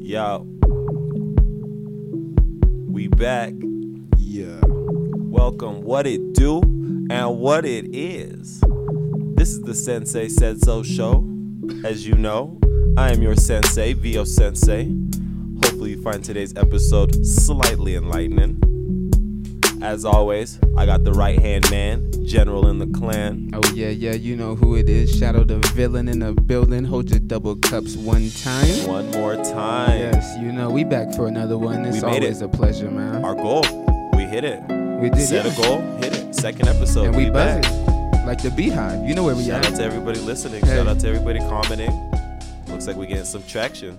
Yo. We back. Yeah. Welcome. What it do and what it is. This is the Sensei Said So show. As you know, I am your sensei, Vio Sensei. Hopefully, you find today's episode slightly enlightening. As always, I got the right hand man, General in the clan. Oh yeah, yeah. You know who it is. Shadow the villain in the building. Hold your double cups one time. One more time. Yes, you know we back for another one. It's We made always it. a pleasure, man. Our goal, we hit it. we did Set yeah. a goal, hit it. Second episode, and we, back. like the beehive. You know where we Shout at. out to everybody listening. Hey. Shout out to everybody commenting. Looks like we're getting some traction.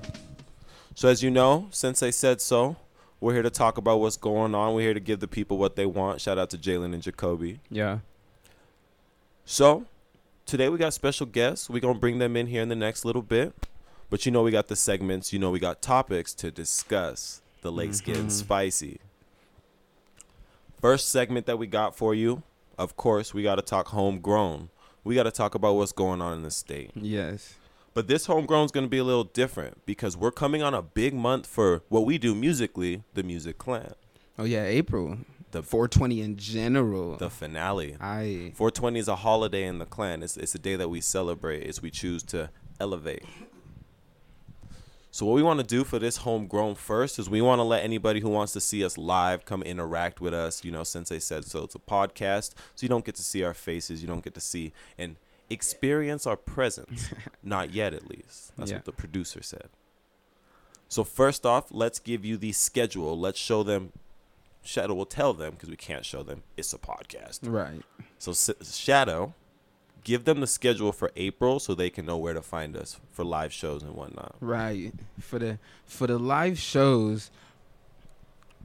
So as you know, Sensei said so. We're here to talk about what's going on. We're here to give the people what they want. Shout out to Jalen and Jacoby. Yeah. So today we got special guests. We're gonna bring them in here in the next little bit. But you know we got the segments, you know we got topics to discuss. The lake's getting Mhm. spicy. First segment that we got for you, of course, we gotta talk homegrown. We gotta talk about what's going on in the state. Yes. But this homegrown is going to be a little different because we're coming on a big month for what we do musically, the Music Clan, Oh yeah, April. The- 420 in general. the finale. I 420 is a holiday in the clan. It's, it's a day that we celebrate It's we choose to elevate. So what we want to do for this homegrown first is we want to let anybody who wants to see us live come interact with us. You know, Sensei said so. It's a podcast, so you don't get to see our faces. You don't get to see and experience our presence. Not yet, at least. That's Yeah. what the producer said. So first off, let's give you the schedule. Let's show them. Shadow will tell them because we can't show them. It's a podcast. right. So S- Shadow, give them the schedule for April so they can know where to find us for live shows and whatnot. Right. For the for the live shows,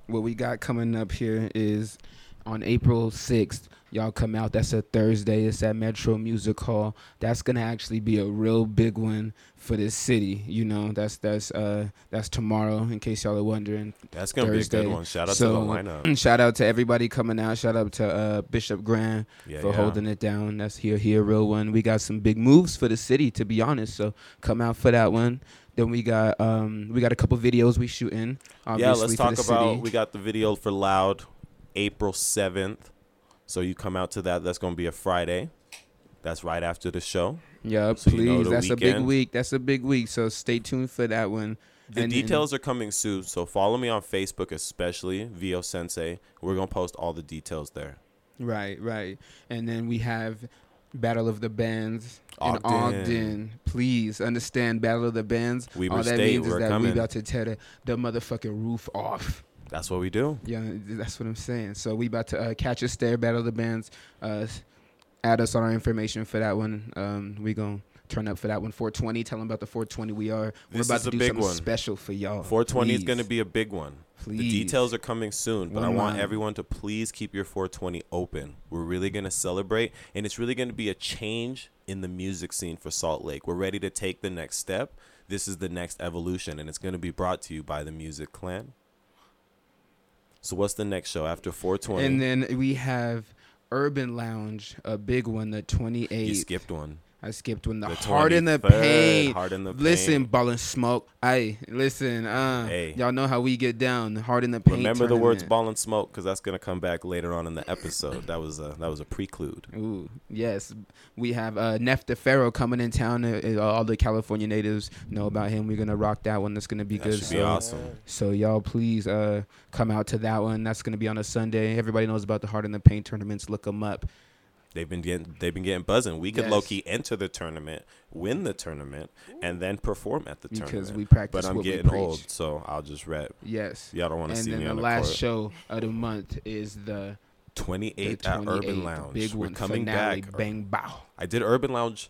what we got coming up here is on April sixth. Y'all come out. That's a Thursday. It's at Metro Music Hall. That's gonna actually be a real big one for this city. You know, that's that's uh that's tomorrow. In case y'all are wondering. That's gonna be a Thursday. good one. Shout out So, to the lineup. Shout out to everybody coming out. Shout out to uh, Bishop Grant Yeah, for yeah. holding it down. That's here, here, real one. We got some big moves for the city, to be honest. So come out for that one. Then we got um we got a couple videos we shooting. Yeah, let's talk about. city. We got the video for Loud, April seventh. So you come out to that. That's gonna be a Friday. That's right after the show. yeah, so you please. know the That's a big week. That's a big week. So stay tuned for that one. The And- and- details are coming soon, so follow me on Facebook, especially Vio Sensei. We're gonna post all the details there. Right, right. And then we have Battle of the Bands in Ogden. Ogden. Please understand Battle of the Bands. Weber All that State, means is we're that coming. we about to tear the, the motherfucking roof off. That's what we do. Yeah, that's what I'm saying. So we about to uh, catch a stare, battle the bands. Uh, add us on our information for that one. Um, we gonna turn up for that one. 420. Tell them about the 420 we are. We're about is to a do something one. special for y'all. 420 is going to be a big one. Please. The details are coming soon, but I want line. everyone to please keep your 420 open. We're really going to celebrate, and it's really going to be a change in the music scene for Salt Lake. We're ready to take the next step. This is the next evolution, and it's going to be brought to you by the Music Clan. So, what's the next show after 420? And then we have Urban Lounge, a big one, the 28th. you skipped one. I skipped one. The, The Heart in the Paint. Heart in the paint. Listen, Pain. ballin' smoke. Hey, listen. Uh, Hey. y'all know how we get down. The Heart in the Paint. Remember the words tournament. "ball and smoke" because that's going to come back later on in the episode. That was a that was a preclude. Ooh, yes. We have uh, DeFaro coming in town. Uh, uh, all the California natives know about him. We're gonna rock that one. That's gonna be That good. should so, be awesome. so y'all please uh, come out to that one. That's gonna be on a Sunday. Everybody knows about the Heart in the paint tournaments. Look them up. They've been getting they've been getting buzzing. We could Yes. low key enter the tournament, win the tournament, and then perform at the Because tournament. Because we practice but I'm getting old, so I'll just rep. Yes. Y'all don't want to And see then me the on the last court. show of the month is the, the 28 at Urban Lounge. big We're one. coming finale, back. Bang bow. I did Urban Lounge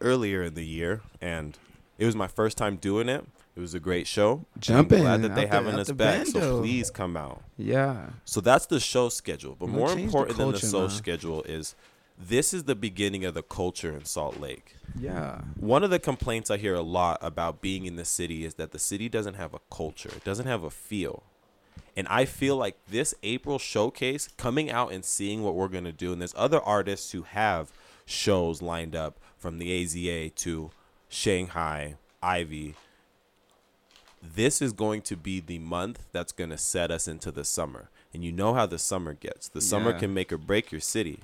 earlier in the year, and it was my first time doing it. It was a great show. Jumping I'm glad that they the- having out us the back. So please come out. Yeah. So that's the show schedule. But We'll more change the important than the show man. schedule is this is the beginning of the culture in Salt Lake. Yeah. One of the complaints I hear a lot about being in the city is that the city doesn't have a culture, it doesn't have a feel. And I feel like this April showcase, coming out and seeing what we're going to do, and there's other artists who have shows lined up from the AZA to Shanghai, Ivy. This is going to be the month that's going to set us into the summer. And you know how the summer gets. The summer Yeah. can make or break your city.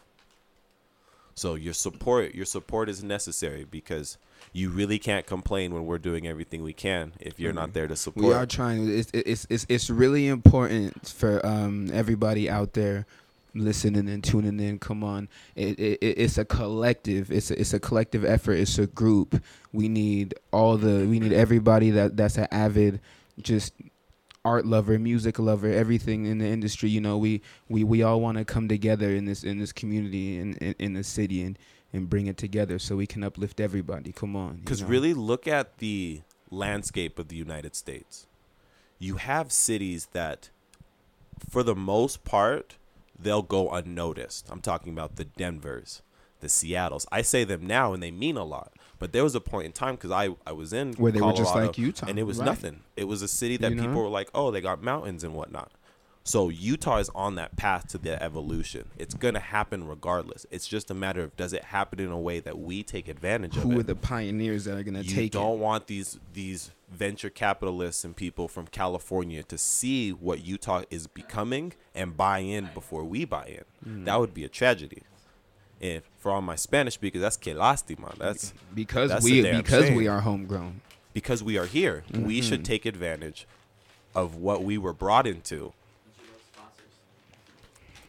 So your support, your support is necessary because you really can't complain when we're doing everything we can if you're not there to support. We are trying. It's it's it's it's really important for um everybody out there listening and tuning in. Come on, it, it it- it's a collective. It's a, it's a collective effort. It's a group. We need all the. We need everybody that that's an avid, just art lover, music lover, everything in the industry. You know, we we we all want to come together in this in this community in in, in the city and and bring it together so we can uplift everybody. Come on, you Because know? really, look at the landscape of the United States. You have cities that, for the most part, they'll go unnoticed. I'm talking about the Denvers, the Seattles. I say them now, and they mean a lot. But there was a point in time because I, I was in Where they were just Colorado, like Utah, and it was right. nothing. It was a city that You know? people were like, oh, they got mountains and whatnot. So Utah is on that path to the evolution. It's gonna happen regardless. It's just a matter of does it happen in a way that we take advantage of who it are the pioneers that are gonna take? you don't it? want these these venture capitalists and people from California to see what Utah is becoming and buy in before we buy in. Hmm. That would be a tragedy. And for all my Spanish speakers, that's que lástima. That's because That's we because shame. we are homegrown. because we are here. We should take advantage of what we were brought into.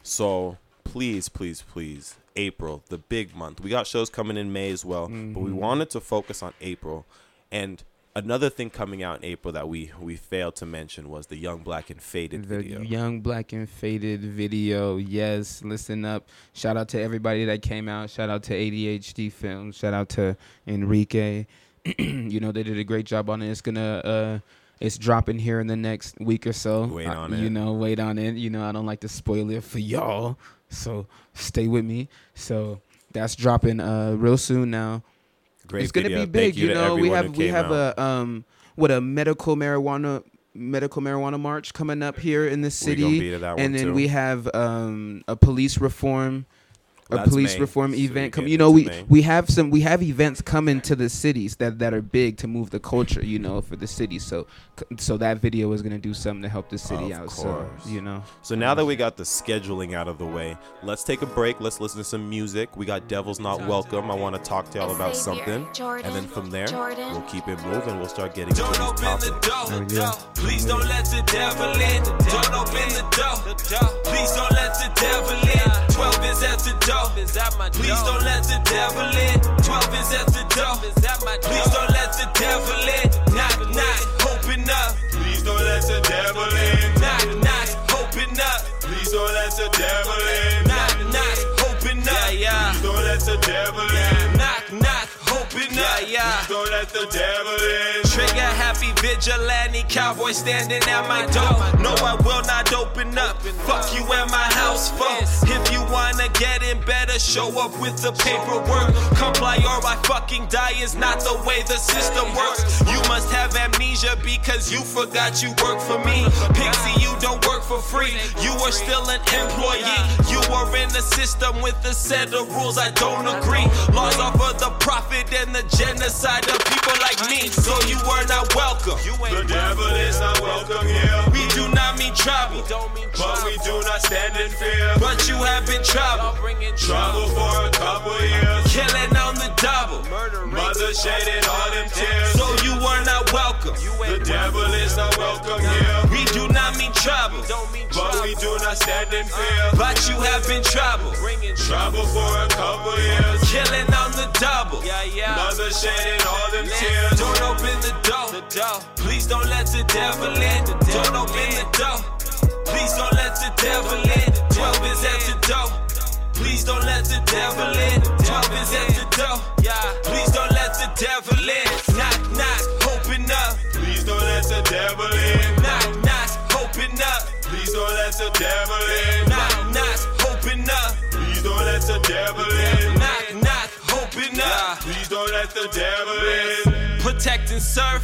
So please, please, please, April, the big month. We got shows coming in May as well, but we wanted to focus on April. And another thing coming out in April that we we failed to mention was the Young Black and Faded The video. young black and faded video. Yes, listen up. Shout out to everybody that came out. Shout out to ADHD Films. Shout out to Enrique. you know they did a great job on it. It's gonna uh it's dropping here in the next week or so. Wait on You it. know, wait on it. You know, I don't like to spoil it for y'all. So stay with me. So that's dropping uh real soon now. Great it's gonna be Thank big. You, know, we have we have out. a um what a medical marijuana medical marijuana march coming up here in the city, gonna be to that and then too. we have um a police reform. A That's police May, reform so event coming. You know, we May. we have some we have events coming to the cities that that are big to move the culture. You know, for the city. So so that video is gonna do something to help the city Of out. course. So you know, So now that we got the scheduling out of the way, let's take a break. Let's listen to some music. We got Devil's Not Welcome. I want to talk to y'all about something. And then from there, we'll keep it moving. We'll start getting into Don't these open the topics. door. Oh, yeah. Please don't let the devil in. Don't open the door. Please don't let the devil in. 12 is at the door. Please don't let the devil in. 12 is at the door. Please don't let the devil in. Knock, knock, open up. Please don't let the devil in. Knock, knock, open up. Please don't let the devil in. Knock, knock, open up. Yeah, Please don't let the devil in. Knock, knock, open up. Yeah. Please don't let the devil in. Trigger happy vigilante cowboy standing at my door. No, I will not open up. Fuck you and my house phone. If you wanna get in better, show up with the paperwork. Comply or I fucking die is not the way the system works. You must have amnesia because you forgot you work for me. Pixie, you don't work for free. You are still an employee. You are in the system with a set of rules I don't agree. Laws are for the profit and the genocide of people like me. So you are not welcome. The devil is not welcome here. We do not mean trouble, But we do not stand in fear. but you have been trouble. Trouble for a couple years. Killing on the double. Mother shedding all them tears. So you are not welcome. The devil is not welcome here. We do not stand in fear. but you have been trouble. Trouble for a couple years. Killing on the double. Yeah, yeah. Mother shedding all them tears. Don't open the door. Please don't let the devil in. Don't open the door. Please don't let the devil in. 12 is at the door. Please don't let the devil in. 12 is at the door. Please don't let the devil in. Knock, knock, open up. Please don't let the devil in. Please don't let the devil in. Knock, knock, open up. Please don't let the devil in. Knock, knock, open up. Please don't let the devil in. Protect and serve.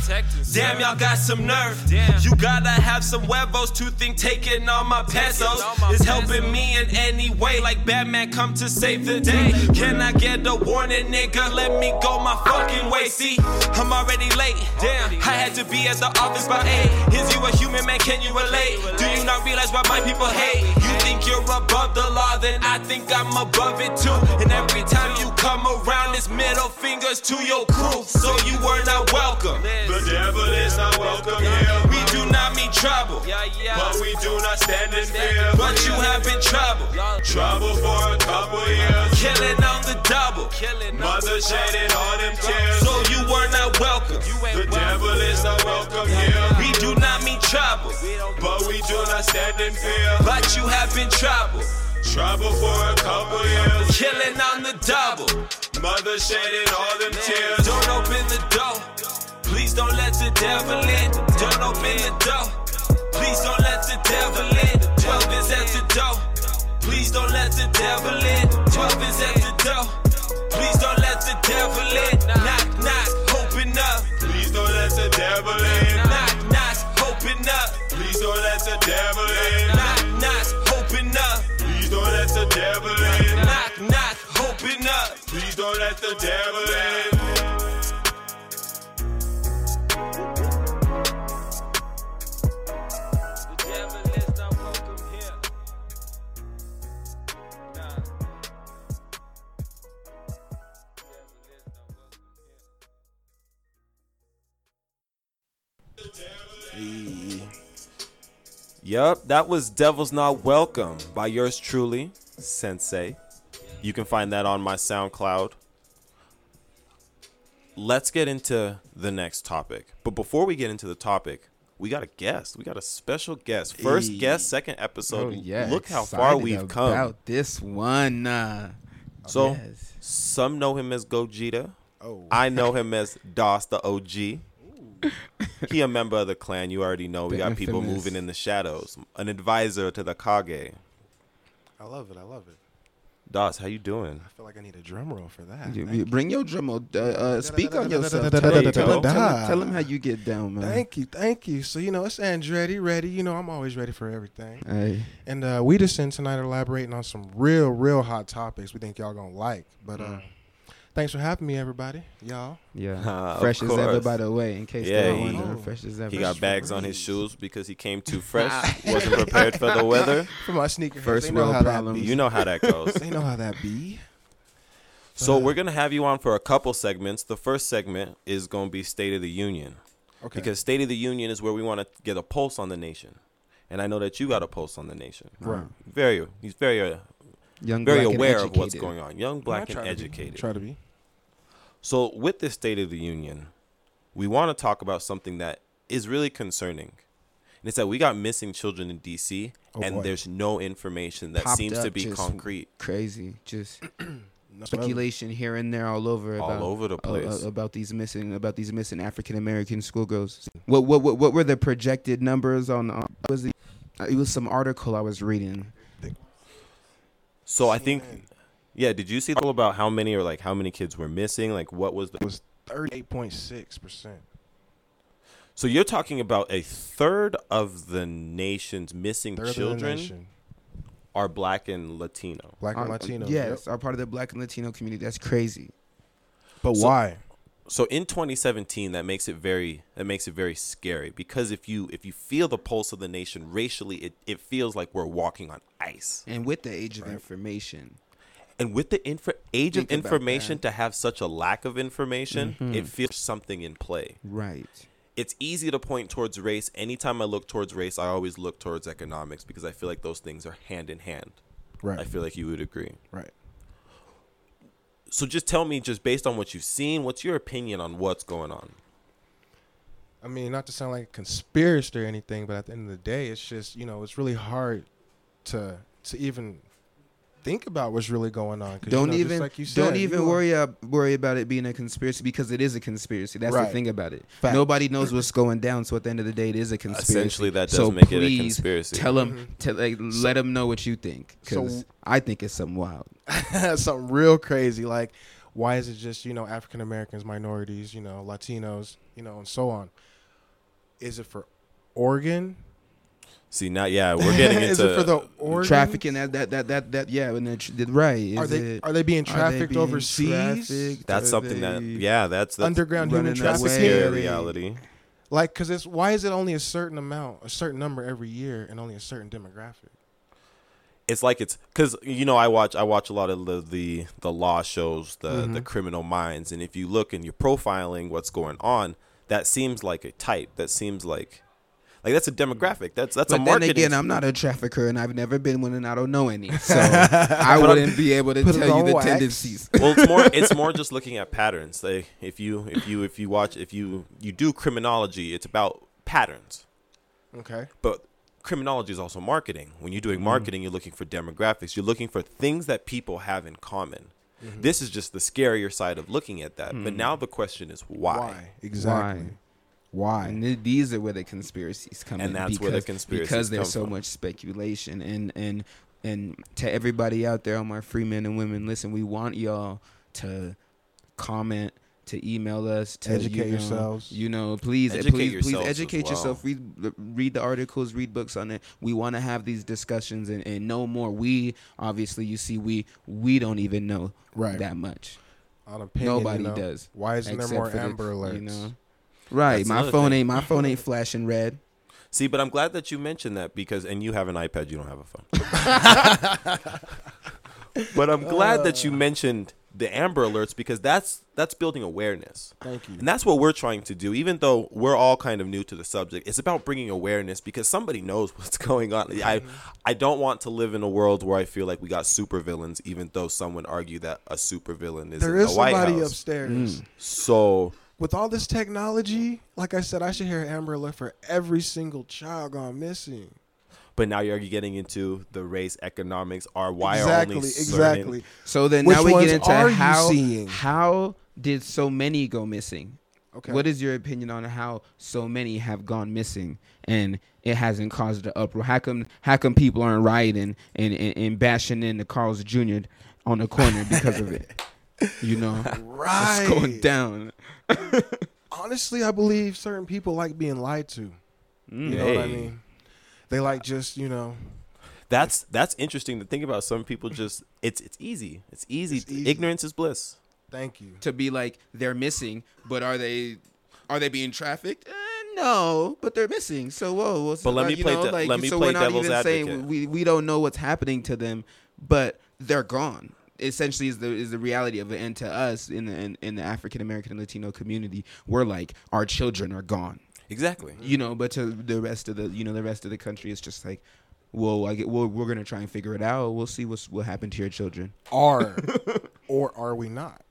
Damn, y'all got some nerve. Damn. You gotta have some huevos to think taking all my pesos is helping me in any way. Like Batman come to save the day. Can I get a warning, nigga? Let me go my fucking way. See, I'm already late. Damn, I had to be at the office by 8. Is you a human man? Can you relate? Do you not realize why my people hate? You think you're above the law, then I think I'm above it too. And every time you come around, it's middle fingers to your crew. So you were not welcome. The devil is not welcome here. We do not mean trouble, But we do not stand in fear. but you have been trouble. Trouble for a couple years. Killing on the double. Mother shedding all them tears. So you were not welcome. The devil is not welcome here. We do not mean trouble, But we do not stand in fear. but you have been trouble. Trouble for a couple years. Killing on the double. Mother shedding all them tears. Don't open the door. Please don't let the devil in. Don't open the door. Please don't let the devil in. 12 is at the door. Please don't let the devil in. 12 is at the door. Please don't let the devil in. Knock, knock, open up. Please don't let the devil in. Knock, knock, open up. Please don't let the devil in. Let the devil in. Knock, knock, open up. Please don't let the devil in. Yup, that was Devil's Not Welcome by yours truly, Sensei. You can find that on my SoundCloud. Let's get into the next topic. But before we get into the topic, we got a guest. We got a special guest. First Hey. guest, second episode. Oh yeah, Look how far we've come. about this one. Uh, So yes. some know him as Gogeta. Oh. I know him as Dos the OG. he a member of the clan. You already know. We The got people moving in the shadows. An advisor to the Kage. I love it. I love it. Dos, how you doing? I feel like I need a drum roll for that. You- you bring your drum. roll, Uh, uh, speak on yourself. da- Tell da- him, tell him, tell him, da. tell him how you get down, man. Thank you, thank you. So you know it's Andretti ready. You know I'm always ready for everything. Hey, And uh, we just in tonight elaborating on some real, real hot topics. We think y'all gonna like. But uh, Mm. Thanks for having me, everybody. Y'all. yeah, Uh, fresh as ever. By the way, in case Yeah, they he- don't wonder, Oh. fresh as ever. He got for bags on his shoes because he came too fresh. Wasn't prepared for the weather. For my sneaker First world problems. You know how that goes. they know how that be. So we're gonna have you on for a couple segments. The first segment is gonna be State of the Union Okay. because State of the Union is where we want to get a pulse on the nation, and I know that you got a pulse on the nation. Right. Very, he's very, uh, Young, very aware of what's going on. Young, black, and educated. Try to be. So with this State of the Union, we want to talk about something that is really concerning. And it's that we got missing children in DC, Oh, and boy. there's no information that Popped seems to be just concrete. Crazy, just speculation here and there, all over, All about, over the uh, place. uh, about these missing, about these missing African American schoolgirls. What, what, what, what were the projected numbers on? on was it? uh, It was some article I was reading. So I think, CNN. Yeah. Did you see all about how many or like how many kids were missing? Like what was the? It was thirty-eight point six percent. So you're talking about a third of the nation's missing Third of the children nation. are black and Latino. Black and Uh, Latino. Yes, are part of the black and Latino community. That's crazy. But So- why? So in 2017, that makes it very that makes it very scary because if you if you feel the pulse of the nation racially, it, it feels like we're walking on ice. And with the age of information, And with the info, age Think of information to have such a lack of information, Mhm. it feels something in play. right? It's easy to point towards race. Anytime I look towards race, I always look towards economics because I feel like those things are hand in hand. Right. I feel like you would agree. right. So just tell me, just based on what you've seen, what's your opinion on what's going on? I mean, not to sound like a conspiracy or anything, but at the end of the day, it's just you know, it's really hard to to even think about what's really going on. Don't know, even like you don't even you worry up, worry about it being a conspiracy because it is a conspiracy. That's the thing about it. Fact. Nobody knows what's going down, so at the end of the day, it is a conspiracy. Essentially, that does so make it a conspiracy. Tell them, mm-hmm. tell, like, let them know what you think because So- I think it's something wild. something real crazy. Like Why is it just you know African Americans, minorities, you know Latinos, you know, and so on? Is it for organ? See now, yeah, we're getting into is it for the organ? Trafficking that that that that that yeah, and then right. Is Are they it, are they being are they trafficked being overseas? trafficked? that's Are something that yeah, that's that's Underground human trafficking. that's a scary reality. Like, cause it's why is it only a certain amount, a certain number every year, and only a certain demographic? It's like it's because you know I watch I watch a lot of the the, the law shows, the the Mhm. criminal minds, and if you look and you're profiling what's going on, that seems like a type. That seems like like that's a demographic. That's that's a But then again, I'm not a trafficker, and I've never been one, and I don't know any, so I wouldn't be able to tell you the wax. tendencies. well, it's more it's more just looking at patterns. Like if you if you if you watch if you you do criminology, it's about patterns. Okay. But criminology is also marketing. When you're doing mm-hmm. marketing, you're looking for demographics. You're looking for things that people have in common. This is just the scarier side of looking at that. But mm. now the question is why? Exactly. Why? And th- these are where the conspiracies come And in. that's where the because- conspiracies because there's so from. much speculation and and and to everybody out there, all my free men and women, listen, we want y'all to comment, to email us, to Educate you know, yourselves. You know, please, Educate please, please educate well. yourself. Read read the articles, read books on it. We want to have these discussions and, and know more. We obviously, you see, we we don't even know Right. that much. On opinion, Nobody you know, does. Why isn't there more Amber Alerts? You know, right? That's my phone thing. ain't my phone ain't flashing red. See, but I'm glad that you mentioned that because, and you have an iPad, you don't have a phone. but I'm glad that you uh. mentioned the Amber Alerts because that's that's building awareness. Thank you. And that's what we're trying to do. Even though we're all kind of new to the subject, it's about bringing awareness because somebody knows what's going on. I I don't want to live in a world where I feel like we got supervillains, even though someone would argue that a supervillain is There in is the White somebody House. upstairs. Mm. So With all this technology, like I said, I should hear Amber Alert for every single child gone missing. but now you're getting into the race economics. Are why exactly, are only certain- exactly. So then Which now we get into how seeing? how did so many go missing? Okay. What is your opinion on how so many have gone missing and it hasn't caused an uproar? How come how come people aren't rioting and, and, and bashing into Carl's Jr. on the corner because of it? You know, right? it's going down. Honestly, I believe certain people like being lied to. You know what I mean? They like just you know. That's that's interesting to think about. Some people just it's it's easy. It's easy. It's easy. Ignorance is bliss. Thank you. to be like they're missing, but are they are they being trafficked? Eh, no, but they're missing. So whoa, what's But let me you play know, de- like, let me so play we're not devil's even saying advocate. we we don't know what's happening to them, but they're gone. Essentially, is the is the reality of it, and to us in the in, in the African American and Latino community, we're like our children are gone, Exactly. you know. But to the rest of the you know the rest of the country, it's just like, well, I get, well, we're gonna try and figure it out. We'll see what's what happened to your children, Are or are we not?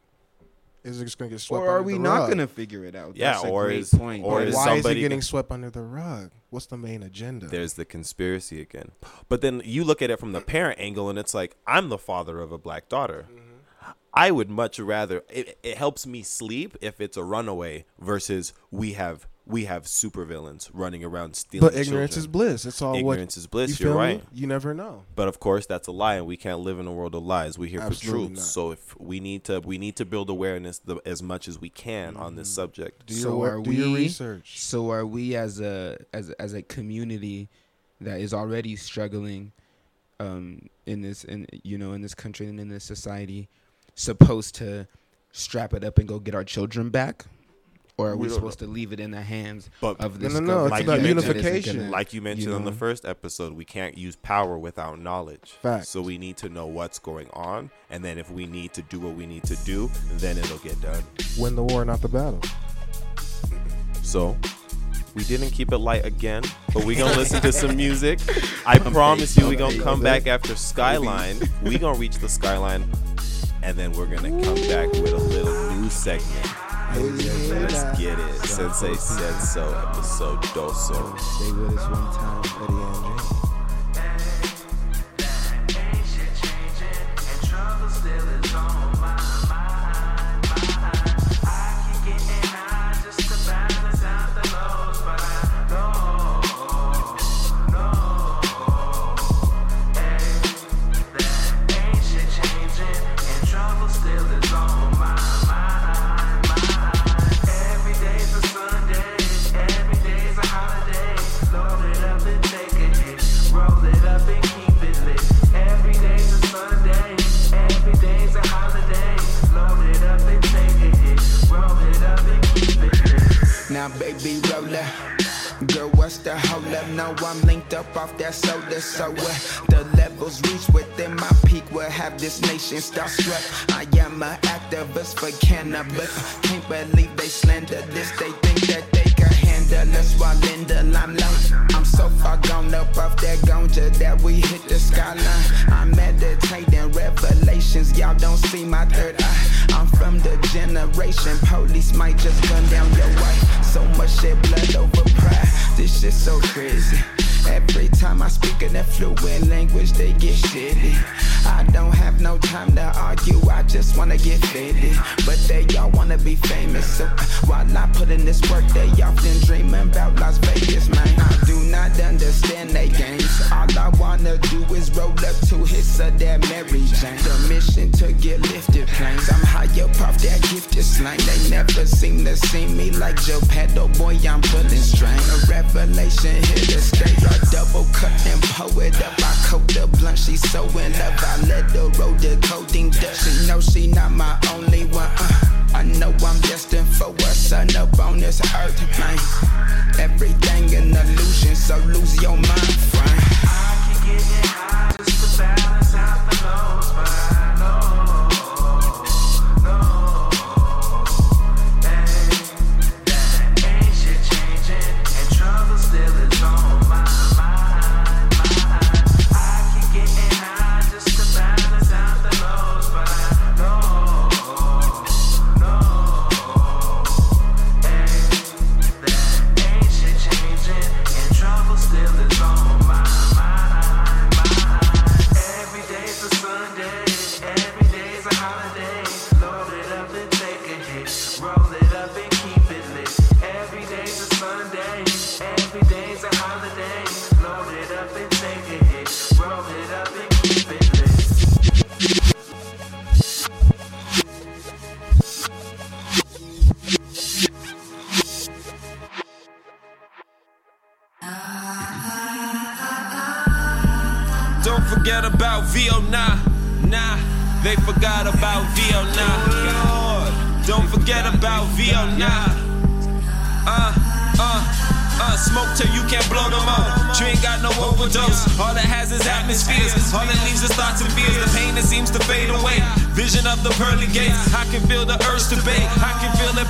Is it just gonna get swept? Under the rug? Or are we not rug? gonna figure it out? Yeah, That's a or great is- point. or But is why is it getting swept under the rug? What's the main agenda? There's the conspiracy again. But then you look at it from the parent angle, and it's like I'm the father of a black daughter. Mm-hmm. I would much rather. It, it helps me sleep if it's a runaway versus we have we have supervillains running around stealing. but ignorance children. is bliss. It's all Ignorance what, is bliss. You You're feel me? right. You never know. But of course, that's a lie, and we can't live in a world of lies. We're here Absolutely for truth. not. So if we need to, we need to build awareness the, as much as we can on this subject. Do So your are work, do your we- research. So are we as a as a- as a community that is already struggling um, in this in you know in this country and in this society supposed to strap it up and go get our children back? Or are we, We don't supposed to leave it in the hands But of this no, no, no. it's government about that isn't unification. gonna- like you mentioned on the first episode, we can't use power without knowledge. Facts. So we need to know what's going on, and then if we need to do what we need to do, then it'll get done. Win the war, not the battle. So we didn't keep it light again, but we're gonna listen to some music. I promise you, we're gonna come back after Skyline. We're gonna reach the Skyline, and then we're gonna come back with a little new segment. Let's get it. Sensei said so. Episode doso. Stay with us one time, Eddie So uh, the levels reach within my peak will have this nation starstruck. I am an activist for cannabis. Can't believe fluent language, they get shitty. I don't have no time to argue, I just wanna get fitted. But they all wanna be famous. So while I put in this work, they often dream about Las Vegas, man. I do not understand they games. All I wanna do roll up two hits of that Mary Jane. The mission to get lifted planes. I'm high up off that gifted slang. They never seem to see me like Joe Pedal, boy, I'm pulling strain. A revelation here to stay. I double cut and pull it up. I coat the blunt, she's so in love. I let her roll the coding dust. She know she not my only one. Uh, I know I'm destined for a son up on this earth, man. Everything an illusion, so lose your mind,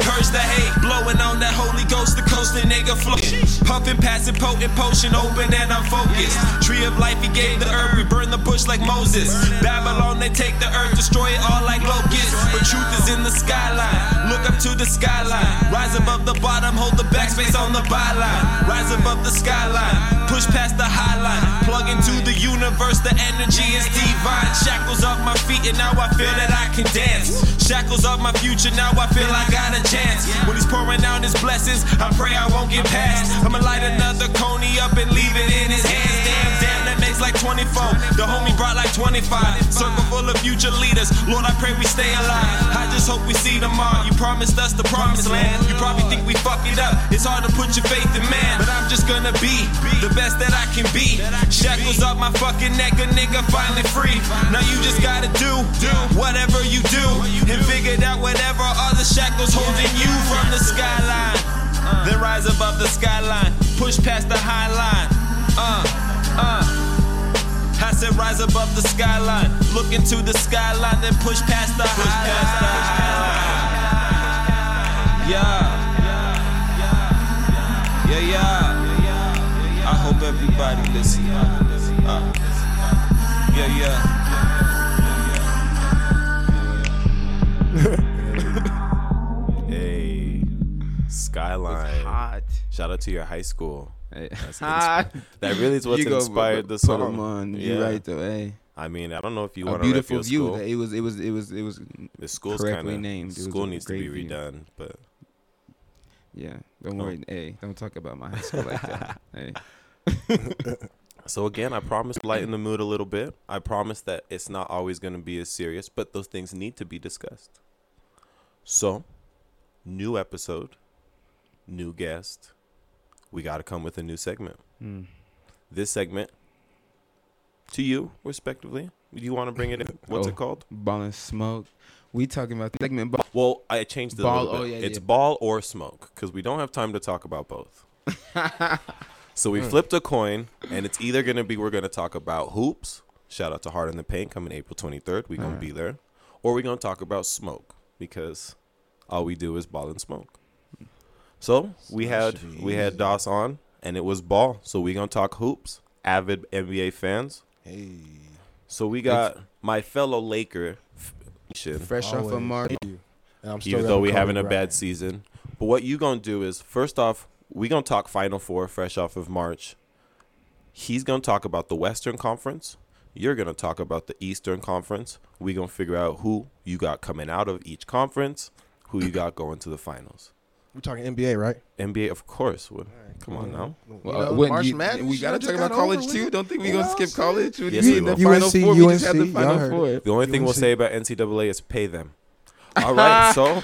purge the hate. Blowing on that Holy Ghost, the coasting nigga floating. Puffing, passing, potent potion, open and I'm focused. Tree of life, he gave the earth. We burn the bush like Moses. Babylon, they take the earth, destroy it all like locusts. But truth is in the skyline. Look up to the skyline. Rise above the bottom, hold the backspace on the byline. Rise above the skyline. Push past the high line. Plug into the universe, the energy is divine. Shackles off my feet, and now I feel that I can dance. Shackles off my future, now I feel I got a chance. When he's pouring out his blessings, I pray I won't get past. I'ma light another coney up and leave it in his hands. Damn, like 24. The homie brought like 25. Circle full of future leaders. Lord, I pray we stay alive. I just hope we see all. You promised us the promised land. You probably think we fuck it up. It's hard to put your faith in man, but I'm just gonna be the best that I can be. Shackles off my fucking neck, a nigga finally free. Now you just gotta do whatever you do and figure out whatever other shackles holding you from the skyline. Then rise above the skyline, push past the high line. Uh, uh. I said rise above the skyline, look into the skyline, then push past the high line. Yeah. Yeah, yeah. I hope everybody listen. Uh, yeah, yeah. Skyline. Hot. Shout out to your high school. Hey. That's Hot. inspi- that really is what's You go inspired the put song. 'em on. You Yeah. right though. Hey, I mean, I don't know if you a want to beautiful view. school. It was. It was. It was. It was. the school's kind of named. It School needs to be view. redone, but Yeah. Don't Oh. worry. Hey, don't talk about my high school like that. Hey. So again, I promise to lighten the mood a little bit. I promise that it's not always going to be as serious, but those things need to be discussed. So, new episode, new guest. We got to come with a new segment. Mm. This segment to you, respectively. Do you want to bring it in? What's Oh. it called? Ball and smoke. We talking about the segment ball. Well, I changed it Ball- oh, yeah, it's yeah. ball or smoke because we don't have time to talk about both. so we flipped a coin, and it's either going to be we're going to talk about hoops. Shout out to Heart in the Paint coming April 23rd. We're going to be there. Or we're going to talk about smoke because all we do is ball and smoke. So we had we had easy. DOS on, and it was ball. So we're going to talk hoops. Avid NBA fans. Hey, So we got my fellow Laker. Fresh off of always. March. Thank you. And I'm still even though we having a Bryant. bad season. But what you gonna do is first off, we gonna talk Final Four fresh off of March. He's gonna talk about the Western Conference. You're gonna talk about the Eastern Conference. We gonna figure out who you got coming out of each conference, who you got going to the finals. We're talking NBA, right? NBA, of course. Would. Come on now. You Well, know, uh, March you- Madness, we gotta talk about college too. Don't think we You gonna skip college. saying? Yes, do you we the will. final UNC, four? We just had the final y'all four. The only thing we'll say about NCAA is pay them. All right, so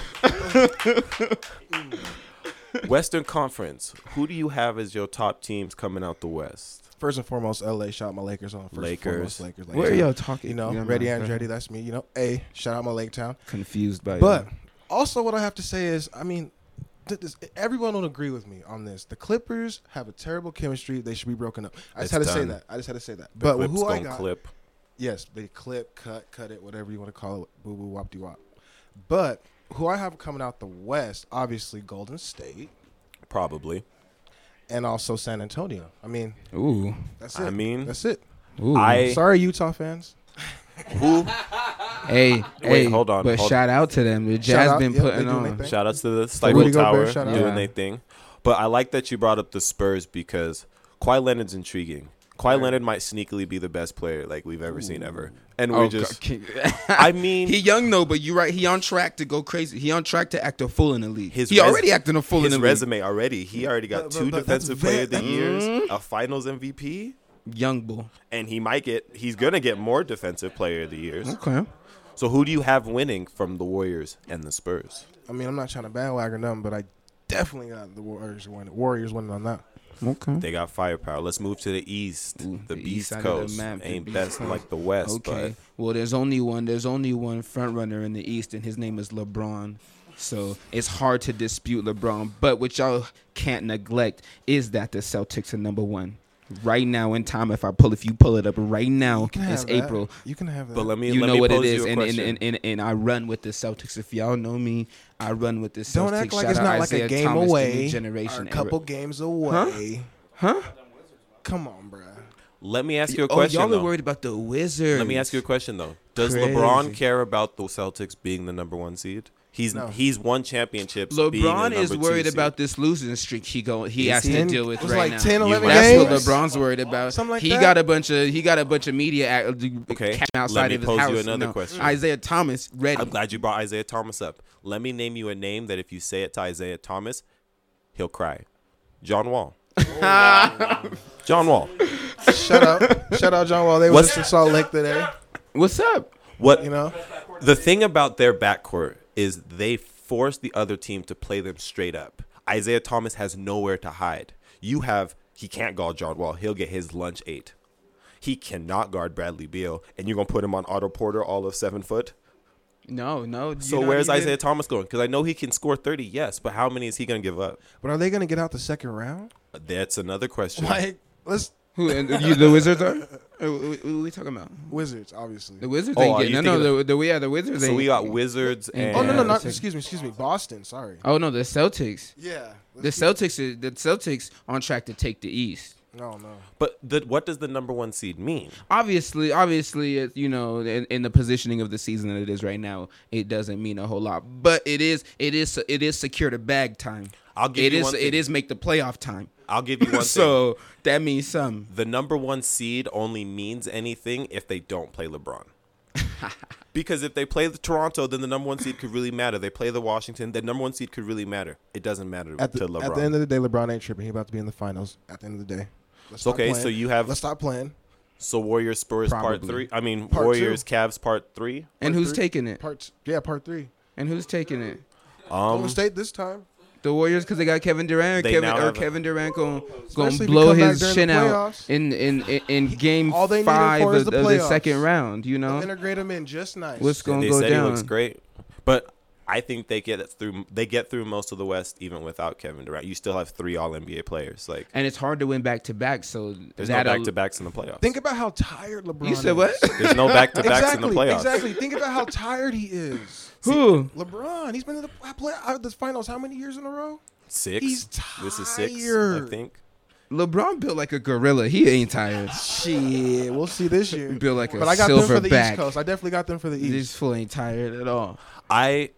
Western Conference. Who do you have as your top teams coming out the West? First and foremost, LA. Shout out my Lakers on. First And Lakers. foremost, Lakers. Where are y'all talking? You know, Yeah, Ready man, Andretti, that's me. You know, A. Shout out my Lake Town. Confused by you. But you. also, what I have to say is, I mean, th- this, everyone will agree with me on this. The Clippers have a terrible chemistry. They should be broken up. I just It's had to say that. I just had to say that. The but Clips who I got? clip. Yes, they clip, cut, cut it, whatever you want to call it. Boo boo wop de wop. But who I have coming out the West, obviously Golden State Probably. and also San Antonio. I mean, Ooh, that's it. I mean, that's it. ooh. I Sorry, Utah fans. Who hey, Wait, hey, hold on, But hold- shout out to them. The Shout Jazz out, been yep, they putting doing their on. thing. shout outs to the Rudy Stifle Tower shout out. doing Yeah. their thing. But I like that you brought up the Spurs because Kawhi Leonard's intriguing. Kawhi Leonard might sneakily be the best player like we've ever seen ever, and we Oh, just. I mean, he young though, but you're right. He on track to go crazy. He on track to act a fool in the league. His he res- already acting a fool in his the resume already. He already got But- two but- but defensive player of the that- years, mm-hmm. a Finals MVP, league. Young bull. and he might get. He's gonna get more defensive player of the years. Okay. So who do you have winning from the Warriors and the Spurs? I mean, I'm not trying to bandwagon them, but I definitely got the Warriors winning. Warriors winning on that. Okay. They got firepower. Let's move to the East. Ooh, the, the East east side of the Coast map, ain't East best Coast. like the West, Okay. Well, there's only one. There's only one front runner in the East, and his name is LeBron. So it's hard to dispute LeBron. But what y'all can't neglect is that the Celtics are number one right now in time. If I pull, if you pull it up right now, it's have that. April. You can have that. But let me You let know me what it pose is, and and, and, and and I run with the Celtics. If y'all know me, I run with the Celtics. Don't act like Shout it's out not like Isaiah a game Thomas, away. generation or a era. couple games away. Huh? Come on, bro. let me ask you a question. Oh, question. y'all are worried about the Wizards. Let me ask you a question though. Does Crazy. LeBron care about the Celtics being the number one seed? He's No. he's won championships. LeBron is worried about this losing streak he go he Is has he? to Ten- deal with it was right like now. 10, 11 That's games. what LeBron's worried about. Something like he that. got a bunch of he got a bunch of media act, Okay, came let outside me of his pose you house. another No. question. Isaiah Thomas ready. I'm glad you brought Isaiah Thomas up. Let me name you a name that if you say it to Isaiah Thomas, he'll cry. John Wall. John Wall. Shut up. Shout out John Wall. They was What's- just in Salt Lake today. What's up? What You know, the thing about their backcourt is they force the other team to play them straight up. Isaiah Thomas has nowhere to hide. You have he can't guard John Wall. He'll get his lunch ate. He cannot guard Bradley Beal, and you're gonna put him on Otto Porter all of seven foot. No, no. So where's even- Isaiah Thomas going? Because I know he can score thirty, yes, but how many is he gonna give up? but are they gonna get out the second round? That's another question. Like, let's Who and you, the Wizards are? Uh, What what are we talking about? Wizards, obviously. The Wizards Oh, ain't are getting no, no. thinking The, the yeah, the Wizards. So ain't- we got Wizards and and- oh no, no, Yeah, not excuse me, excuse me, Boston. Sorry. Oh no, the Celtics. Yeah. The Celtics is the Celtics on track to take the East. No, no. But the, what does the number one seed mean? obviously, obviously, it, you know, in, in the positioning of the season that it is right now, it doesn't mean a whole lot. But it is, it is, it is secure to bag time. I'll give It you is, one thing. is make the playoff time. I'll give you one thing. so that means some. The number one seed only means anything if they don't play LeBron. because if they play the Toronto, then the number one seed could really matter. They play the Washington, the number one seed could really matter. It doesn't matter At the, to LeBron. at the end of the day, LeBron ain't tripping. He about to be in the finals. At the end of the day. Let's okay, playing. so you have Let's stop playing. so Warriors Spurs part three. I mean Part Warriors two. Cavs part three. And who's three. taking it? Part yeah, part three. And who's taking it? Um, Golden Um, State this time. The Warriors because they got Kevin Durant. They Kevin or have a- Kevin Durant going Especially if to he blow his during shin out in in in, in game All they five of, the of the second round. You know Integrate him in just nice. what's going they to go said down. he looks great, but I think they get through. They get through most of the West even without Kevin Durant. You still have three All NBA players. Like And it's hard to win back to back. So there's no back uh, to backs in the playoffs. Think about how tired LeBron. You said is. what? there's no back to backs exactly. in the playoffs. Exactly. Think about how tired he is. Who? LeBron. He's been in the I play out of the finals how many years in a row? Six. He's tired. This is six. I think. LeBron built like a gorilla. He ain't tired. Shit, we'll see this year. Built like a But I got them for the silverback. East Coast. I definitely got them for the East. This fool ain't tired at all. I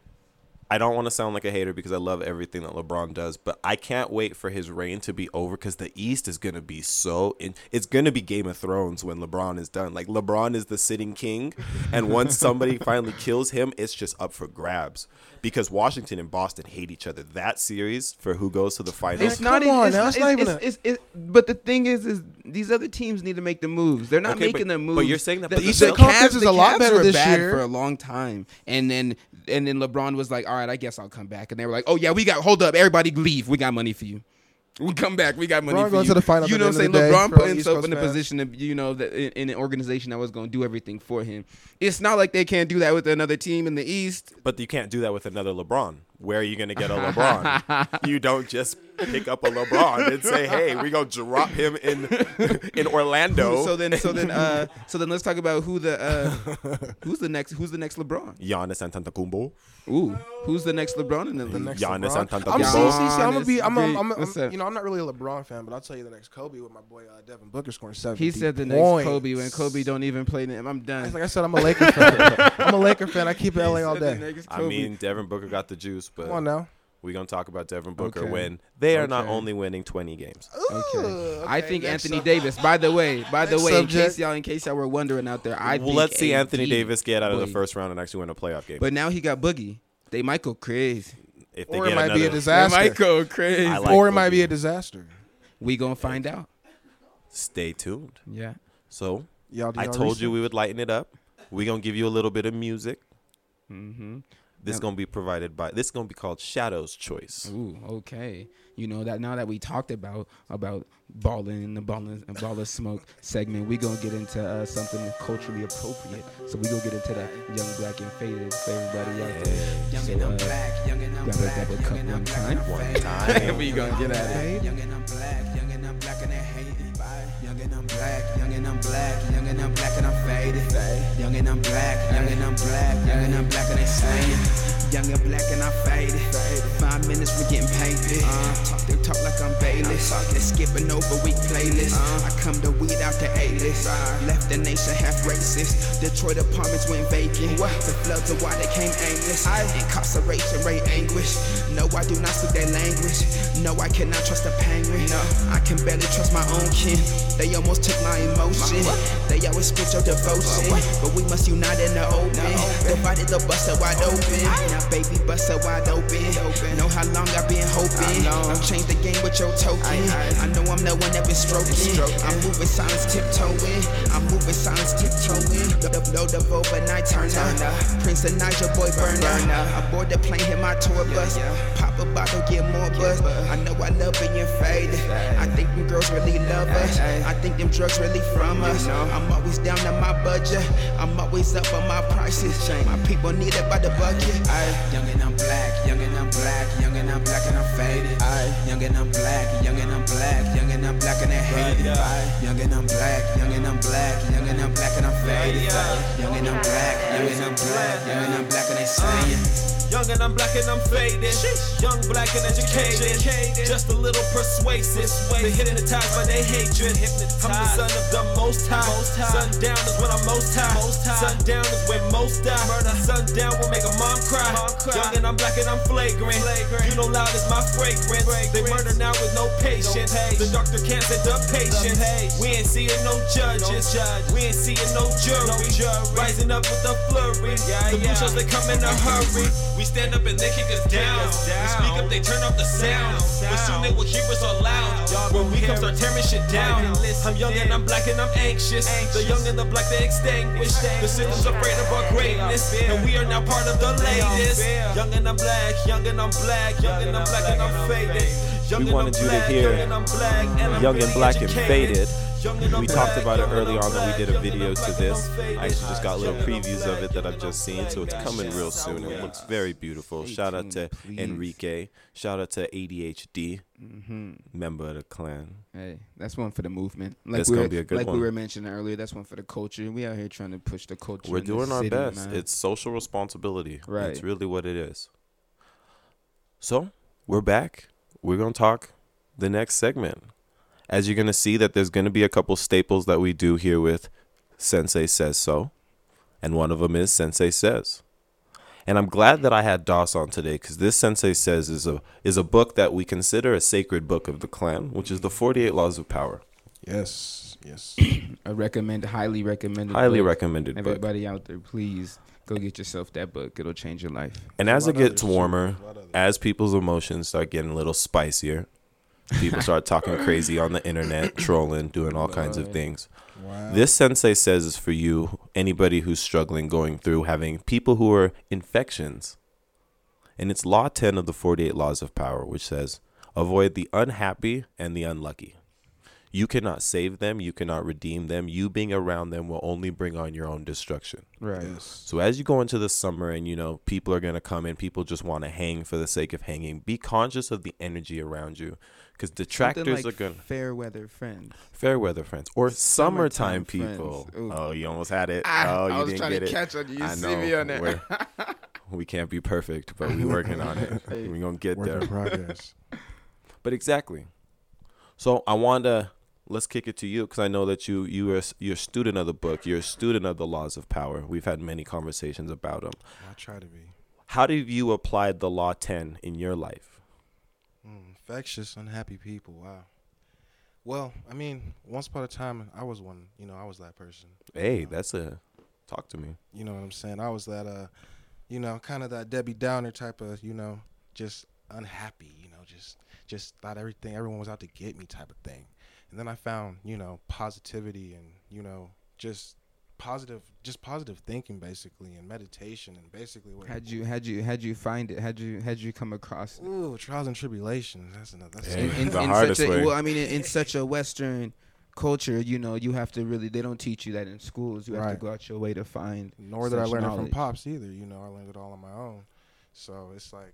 I don't want to sound like a hater because I love everything that LeBron does, but I can't wait for his reign to be over because the East is gonna be so. In, it's gonna be Game of Thrones when LeBron is done. Like LeBron is the sitting king, and once somebody finally kills him, it's just up for grabs. Because Washington and Boston hate each other. That series for who goes to the finals. It's come not even. on It's now, not, it's not even it's, it's, it's- but the thing is, is these other teams need to make the moves. They're not Okay, making but- the moves. but you're saying that- the, but the the Conference Cavs- is a lot Cavs better this bad year. for a long time, and then and then LeBron was like, "All right, I guess I'll come back," and they were like, "Oh yeah, we got hold up, everybody leave. We got money for you." We come back. We got money LeBron for going you. to the finals You know the what I'm saying? of the day LeBron for put himself in a position to, you know, that in, in an organization that was going to do everything for him. It's not like they can't do that with another team in the East. But you can't do that with another LeBron. Where are you going to get a LeBron? you don't just pick up a LeBron and say, "Hey, we gonna drop him in in Orlando." So then, so then, uh, so then, let's talk about who the uh, who's the next who's the next LeBron. Giannis Antetokounmpo. Ooh, who's the next LeBron in the, the next Giannis LeBron. Antetokounmpo. I'm see, see, see, I'm gonna be. Giannis, I'm, I'm, I'm, I'm- you know, I'm not really a LeBron fan, but I'll tell you the next Kobe with my boy uh, Devin Booker scoring 70 He said the next points. Kobe when Kobe don't even play them. I'm done. Like I said, I'm a Laker fan. I'm a Laker fan. I keep it LA all He said the day. I mean, Devin Booker got the juice, but Come on now. we're gonna talk about Devin Booker Okay. when they are not Okay. only winning 20 games. Okay. Ooh, I think next Anthony up. Davis. By the way, by the Next way, in subject. case y'all, in case y'all were wondering out there, I well, think let's see AD Anthony Davis get out of the boy. first round and actually win a playoff game. But now he got Boogie. They might go crazy. if they Or it get might another, be a They disaster. might go crazy. I like or it might Boogie. be a disaster. we gonna find out. stay tuned. Yeah. So Y'all, do I y'all told you research? we would lighten it up. We're gonna give you a little bit of music. Mm-hmm. This is Yep. gonna be provided by. This is gonna be called Shadow's Choice. Ooh, okay. You know that now that we talked about about balling in the balling and baller smoke segment, we gonna get into uh, something culturally appropriate. So we gonna get into that young black and faded for everybody out there. Young So, and I'm uh, black, young and I'm grab a black, double young cup and one I'm black, time. I'm One faded. time. we gonna get at it. Young and I'm black, young and I'm black and I hate it. Young and I'm black, young and I'm black, young and I'm black and I'm faded. Young and I'm black, young and I'm black, young and I'm black and they slaying. Young and black and I'm faded. Five minutes we're getting paid. Uh, talk they talk like I'm Bayless. They skipping over weak playlists. I come to weed out the A list. Left the nation half racist. Detroit apartments went vacant. The floods of why they came aimless. I Incarceration rate anguish. No, I do not speak their language. No, I cannot trust a penguin. No, I can barely trust my own kin. They almost took my emotion. They always spit your devotion. But we must unite in the open. Divided the bus so wide open. Now, baby, bust so wide open. Know how long I've been hoping. I've changed the game with your I know I'm the one that been stroking. I'm moving silence tiptoeing. I'm moving silence tiptoeing. Load of overnight turner. Prince and Nigel boy burn burner. I board the plane, hit my tour bus. Pop a bottle, get more buzz. I know I love being faded. I think them girls really love us. I think them drugs really from us. I'm always down on my budget. I'm always up on my prices. My people need it by the bucket. Young and I'm black and I'm faded. Young and I'm black, young and I'm black, young and I'm black and I hate it. Young and I'm black, young and I'm black, young and I'm black and I'm faded. Young and I'm black, young and I'm black, young and I'm black and they saying. Young and I'm black and I'm faded. Young, black and educated. Just a little persuasive. Been hypnotized by their hatred. I'm the son of the most high. Sundown is when I'm most high. Sundown is when most die. Sundown will make a mom cry. Young and I'm black and I'm flagrant. You know loud is my fragrance. They murder now with no patience. The doctor can't send the patient. We ain't seeing no judges. We ain't seeing no jury. Rising up with the flurry. The blue shows they come in a hurry. We stand up and they kick us down. We speak up, they turn up the sound. With soon they will hear us all loud. When we come start tearing shit down. I'm young and I'm black and I'm anxious. The young and the black they extinguished. The system's afraid of our greatness, and we are now part of the latest. Young and I'm black, young and I'm black, young and I'm black and I'm faded. We wanted you to hear young and I'm black, and I'm Young and Black and. Faded. Young and I'm We talked about it early on that we did a video to this. I actually just got little young and I'm previews of it that I've just seen, so it's coming real soon. It looks very beautiful. Shout out to Enrique. Shout out to ADHD, hmm member of the clan. Hey, that's one for the movement. Like That's we gonna were, be a good like one. we were mentioning earlier. That's one for the culture. We out here trying to push the culture. We're doing our city, best. man. It's social responsibility. Right. It's really what it is. So, we're back. We're going to talk the next segment. As you're going to see that there's going to be a couple staples that we do here with Sensei Says So. And one of them is Sensei Says. And I'm glad that I had Doss on today because this Sensei Says is a is a book that we consider a sacred book of the clan, which is the 48 Laws of Power. Yes, yes. I recommend, highly recommended. Highly book. recommended book. Everybody out there, please go get yourself that book. It'll change your life. And as it gets warmer, There's a lot of others. as people's emotions start getting a little spicier, people start talking crazy on the internet, trolling, doing all kinds of things. Wow. This sensei says is for you, anybody who's struggling, going through, having people who are infections. And it's Law 10 of the 48 Laws of Power, which says, avoid the unhappy and the unlucky. You cannot save them, you cannot redeem them. You being around them will only bring on your own destruction. Right. Yes. So as you go into the summer and you know people are going to come in, people just want to hang for the sake of hanging. Be conscious of the energy around you cuz detractors like are going to fair weather friends. fair weather friends or summertime, Summertime people. Oh, you almost had it. Ah, oh, you I was didn't trying get to it. catch on you. You I see know. me on there. We're- can't be perfect, but we're working on it. Hey. We're going to get there. in progress. But exactly. So I want to let's kick it to you because I know that you you are you're a student of the book. You're a student of the laws of power. We've had many conversations about them. I try to be. How do you apply the law 10 in your life? Infectious, unhappy people. Wow. Well, I mean, once upon a time, I was one. You know, I was that person. Hey, that's a talk to me. You know what I'm saying? I was that, uh, you know, kind of that Debbie Downer type of, you know, just unhappy. You know, just just thought everything, everyone was out to get me type of thing. And then I found, you know, positivity and you know, just positive, just positive thinking basically, and meditation, and basically what. Had you had you had you find it? Had you had you come across it? Ooh, trials and tribulations. That's another. That's Hey. in, in, The in hardest such a, way. Well, I mean, in, in such a Western culture, you know, you have to really. They don't teach you that in schools. You have to go out your way to find. nor did I such learn it from pops either. You know, I learned it all on my own. So it's like,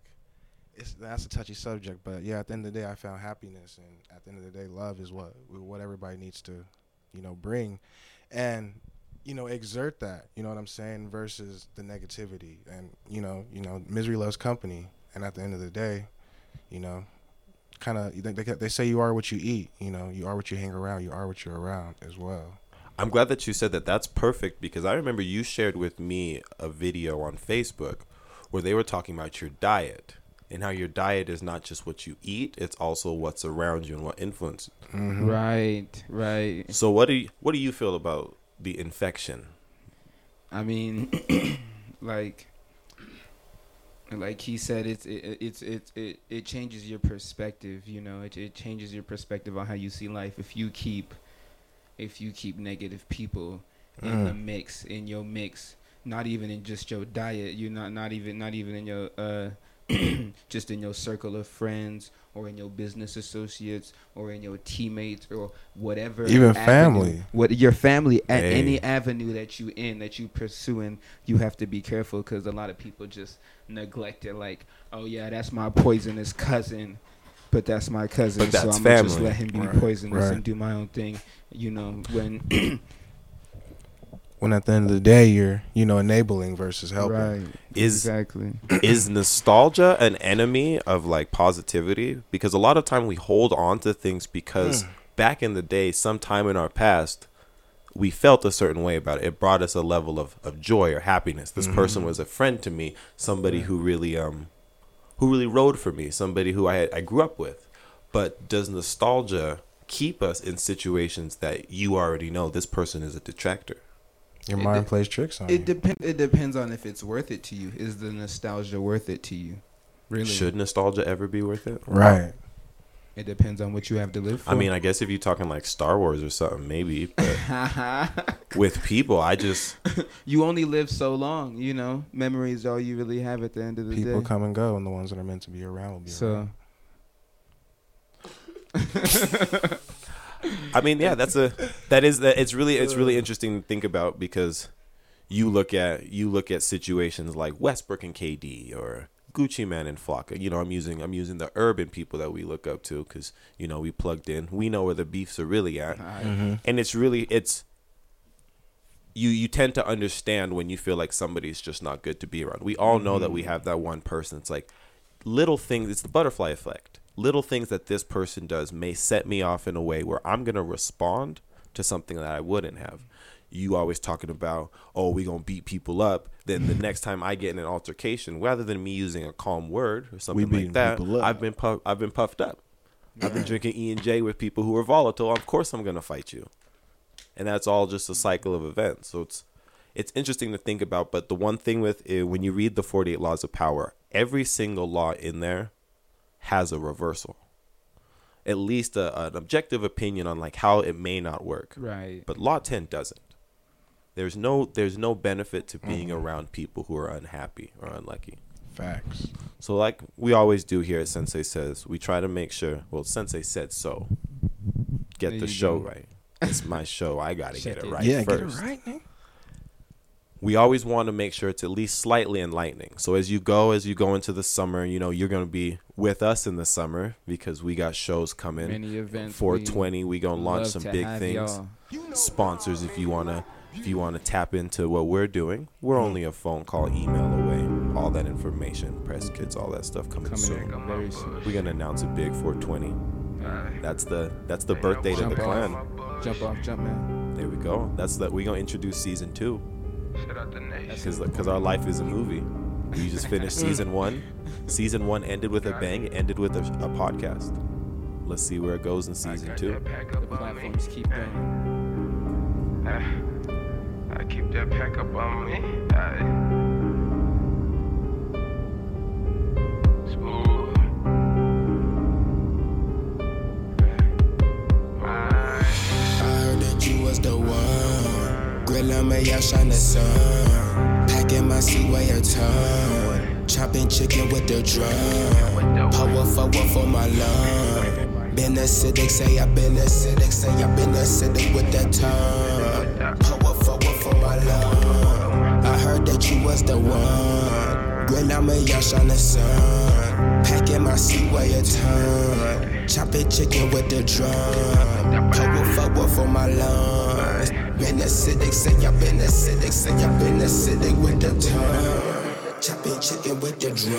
it's that's a touchy subject. But yeah, at the end of the day, I found happiness, and at the end of the day, love is what what everybody needs to, you know, bring, and you know, exert that. You know what I'm saying? Versus the negativity, and you know, you know, misery loves company. And at the end of the day, you know, kind of they, they they say you are what you eat. You know, you are what you hang around. You are what you're around as well. I'm glad that you said that. That's perfect because I remember you shared with me a video on Facebook where they were talking about your diet and how your diet is not just what you eat, it's also what's around you and what influences. Mm-hmm. Right, right. So what do you, what do you feel about the infection? I mean, like, like he said, it's it, it's it, it it changes your perspective. You know, it it changes your perspective on how you see life. If you keep, if you keep negative people in the mix, in your mix, not even in just your diet. You not not even not even in your uh, just in your circle of friends or in your business associates or in your teammates or whatever Even avenue- family. what your family at Hey. any avenue that you in that you pursuing you have to be careful because a lot of people just neglect it like oh yeah that's my poisonous cousin but that's my cousin But so that's i'm gonna just family. let him be Right, poisonous right. and do my own thing you know when when at the end of the day you're you know enabling versus helping right Is exactly is nostalgia an enemy of like positivity? Because a lot of time we hold on to things because back in the day, sometime in our past, we felt a certain way about it. It brought us a level of, of joy or happiness. This person was a friend to me, somebody who really um who really rode for me, somebody who I had, I grew up with. But does nostalgia keep us in situations that you already know this person is a detractor? Your It mind de- plays tricks on it you depends it depends on if it's worth it to you is the nostalgia worth it to you really Should nostalgia ever be worth it? right It depends on what you have to live for. I mean, I guess if you're talking like Star Wars or something, maybe. But with people, I just you only live so long. You know, memory is all you really have at the end of the People day. People come and go, and the ones that are meant to be around will be so around. I mean, yeah, that's a that is that it's really it's really interesting to think about because you look at you look at situations like Westbrook and KD or Gucci Mane and Flocka. You know, I'm using I'm using the urban people that we look up to because you know we plugged in. We know where the beefs are really at, mm-hmm. and it's really it's you you tend to understand when you feel like somebody's just not good to be around. We all know that we mm-hmm. have that one person. It's like little things. It's the butterfly effect. Little things that this person does may set me off in a way where I'm gonna respond to something that I wouldn't have. You always talking about, oh, we gonna beat people up. Then the next time I get in an altercation, rather than me using a calm word or something like that. I've been puff- I've been puffed up. I've been drinking E and J with people who are volatile. Of course, I'm gonna fight you and that's all just a cycle of events. So it's it's interesting to think about. But the one thing with it, when you read the 48 laws of power, every single law in there has a reversal, at least a, an objective opinion on like how it may not work. right. But law 10 doesn't. There's no there's no benefit to being mm-hmm. around people who are unhappy or unlucky. Facts. So like we always do here at Sensei Says, we try to make sure. Well, Sensei said so. Get There the show go. right. It's my show. I gotta get it it. right yeah, first. get it right, man. We always want to make sure it's at least slightly enlightening. So as you go, as you go into the summer, you know you're gonna be with us in the summer because we got shows coming. Many events. 420, we gonna launch some big things. y'all. Sponsors, if you wanna, if you wanna tap into what we're doing, we're hmm. only a phone call, email away. All that information, press kits, all that stuff coming, Coming soon. very soon. We're gonna announce a big 420. That's the that's the birth date of the clan. Jump off, jump man. There we go. That's that. We gonna introduce season two Shout out the nation. because because our life is a movie. We just finished season one. Season one ended with a bang. It ended with a, a podcast. Let's see where it goes in season two. The up on me. platforms keep going. Ah, I keep that pack up on me. Aye. Smooth. Aye. I heard that you was the one. Grilling me out, shine the sun. Packing my seat, weigh a ton. Chopping chicken with the drum. Power forward for my lung. Been acidic, say I been acidic, say I been acidic with that tongue. Power forward for my lung. I heard that you was the one. Grilling me out, shine the sun. Packing my seat, weigh a ton. Chopping chicken with the drum. Power forward for my lungs. Been acidic, say I been acidic, say I been acidic with the tongue. Chopping chicken with the drum.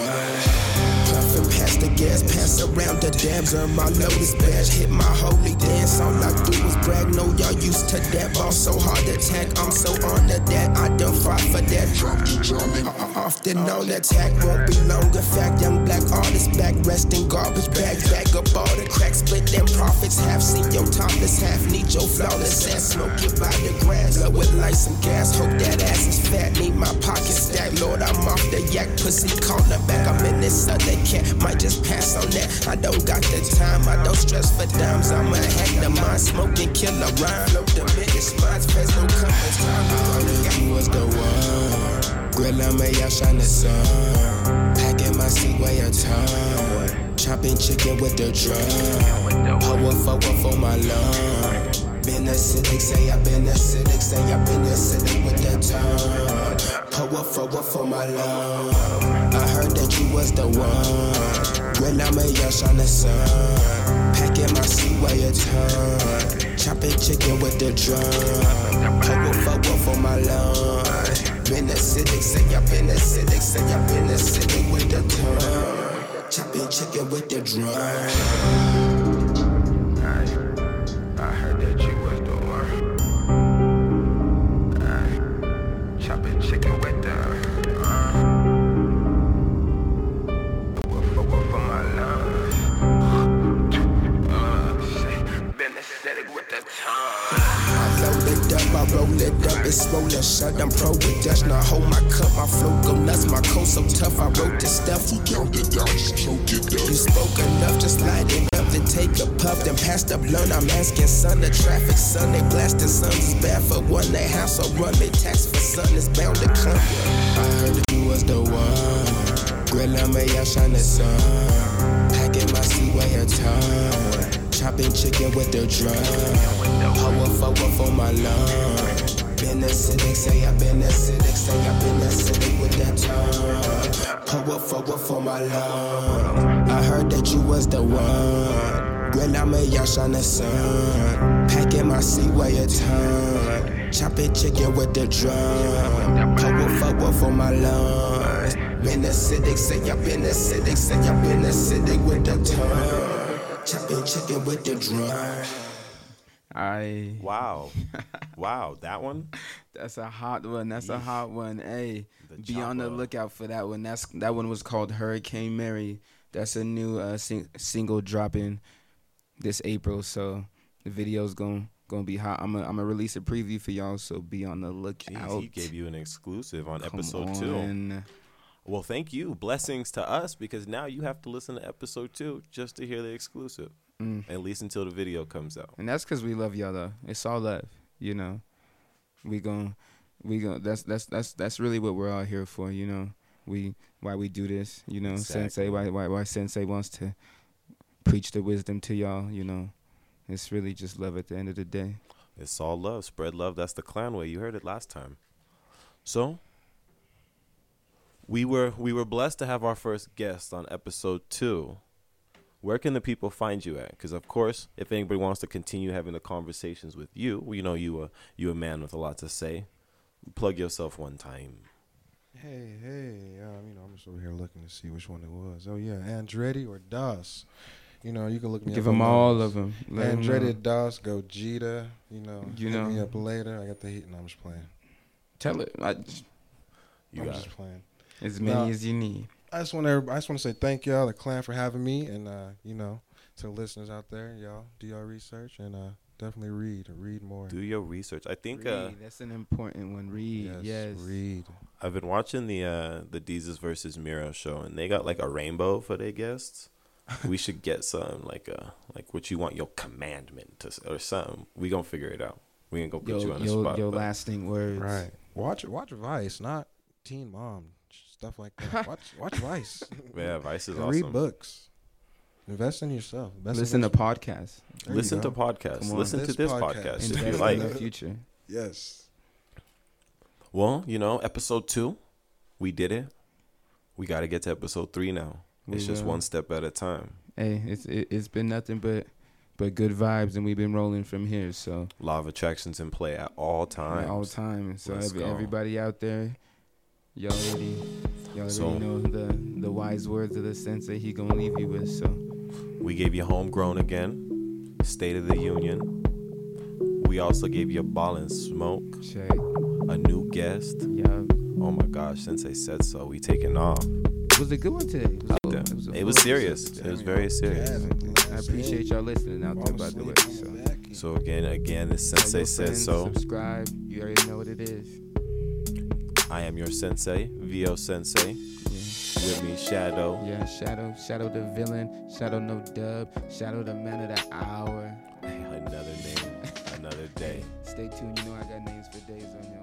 Puffin' past the gas, pass around the dabs, earn my lotus badge, hit my holy dance. All I do is brag, know y'all used to that. Ball so hard attack, I'm so on to that. I done fought for that. Drop the drum and often on attack, won't be long. In fact, young black artist back, resting garbage bags, back up all the cracks, split them profits. Half seen your topless, half need your flawless ass. Smoke it by the grass, blow it like some gas. Hope that ass is fat, need my pocket stacked. Lord, I'm off the yak, pussy corner back. I'm in this other cat, might just pass on that. I don't got the time, I don't stress for dimes. I'ma hack the mind, smoking killer rhyme. Float the biggest spots, face no compass. Time to you was the one. Grilling me, I shine the sun. Packing my seat, weigh a ton. Chopping chicken with the drum. Power forward for my lung. Been acidic, say I've been acidic, say I've been acidic with that tongue. Power forward for my lung. I heard that you was the one. When I'm a young shine the sun. Packing my seat, weigh a ton. Chopping chicken with the drum. Power forward for my lungs. Been acidic, say I been acidic, say I been acidic with the tongue. Chopping chicken with the drum. The traffic son, they blasting sons is bad for one. They house so run, they tax for son is bound to come. I heard that you was the one. Grill me, I shine the sun. Packing my seat way a ton. Chopping chicken with the drum. Power forward for my lungs. Been acidic, say I've been acidic, say I've been acidic with that tongue. Power forward for my love. I heard that you was the one. Grill out me, y'all shine the sun. Packing my seat way a ton. Chopping chicken with the drum. Power forward for my lungs. Been acidic, say I've been acidic, say I've been acidic with the tongue. Chopping chicken with the drum. I Wow. wow. That one? that's a hot one. That's a hot one. Hey, The be on the lookout for that one. That's that one was called Hurricane Mary. That's a new uh, sing- single dropping this April. So the video's going gonna be hot. I'm gonna I'm gonna release a preview for y'all. So be on the lookout. Jeez, he gave you an exclusive on Come episode two. on. Well, thank you. Blessings to us because now you have to listen to episode two just to hear the exclusive. Mm. At least until the video comes out. And that's because we love y'all though. It's all love, you know. We gon' we gon' that's that's that's that's really what we're all here for, you know. We why we do this, you know. Exactly. Sensei, why why why Sensei wants to preach the wisdom to y'all, you know. It's really just love at the end of the day. It's all love. Spread love. That's the clan way. You heard it last time. So we were we were blessed to have our first guest on episode two. Where can the people find you at? Because of course, if anybody wants to continue having the conversations with you, you know you a you a man with a lot to say. Plug yourself one time. Hey, hey, um, you know, I'm just over here looking to see which one it was. Oh yeah, Andretti or Das. You know, you can look me Give up. them all those. of them. Let 'em know. Andretti, Das, Gogeta. You know, You hit me up later. I got the heat. No, I'm just playing. Tell it I, You I'm got just it. playing. as many No. as you need. I just want to. I just want to say thank y'all, the clan, for having me, and uh, you know, to the listeners out there, y'all do your research and uh, definitely read, read more. Do your research. I think uh, that's an important one. Read. Yes. read. I've been watching the uh the Desus versus Mero show, and they got like a rainbow for their guests. We should get some like uh like what you want your commandment to, or something. We gonna figure it out. We ain't gonna put you Your, on the your, spot. your but lasting words. Right. Watch watch Vice, not Teen Mom stuff like that. watch watch Vice. yeah, Vice is And awesome. Read books. Invest in yourself. Best Listen to podcasts. There Listen to podcasts. Come on. Listen to This this podcast. podcast if Invest you in like. the future. Yes. Well, you know, episode two, we did it. We got to get to episode three now. We it's just will. one step at a time. Hey, it's it, it's been nothing but but good vibes, and we've been rolling from here. So Law of attractions in play at all times. at times. all time. So every, everybody out there, y'all already y'all already So- know the the wise words of the sensei he gonna leave you with. So We gave you homegrown again, State of the Union. We also gave you a ball and smoke, check. a new guest. Yeah, Oh my gosh, Sensei said so. We taking off. It was a good one today. It was, Yeah. a- it was, It was serious. episode It was very serious. I appreciate y'all listening out there, by the way. So. So again, again, the Sensei your said so. Subscribe. You already know what it is. I am your Sensei, VO Sensei. Yeah. With me, Shadow. Yeah, Shadow, Shadow the villain, Shadow no dub, Shadow the man of the hour. Another name, another day. Stay tuned, you know I got names for days on y'all. Much love.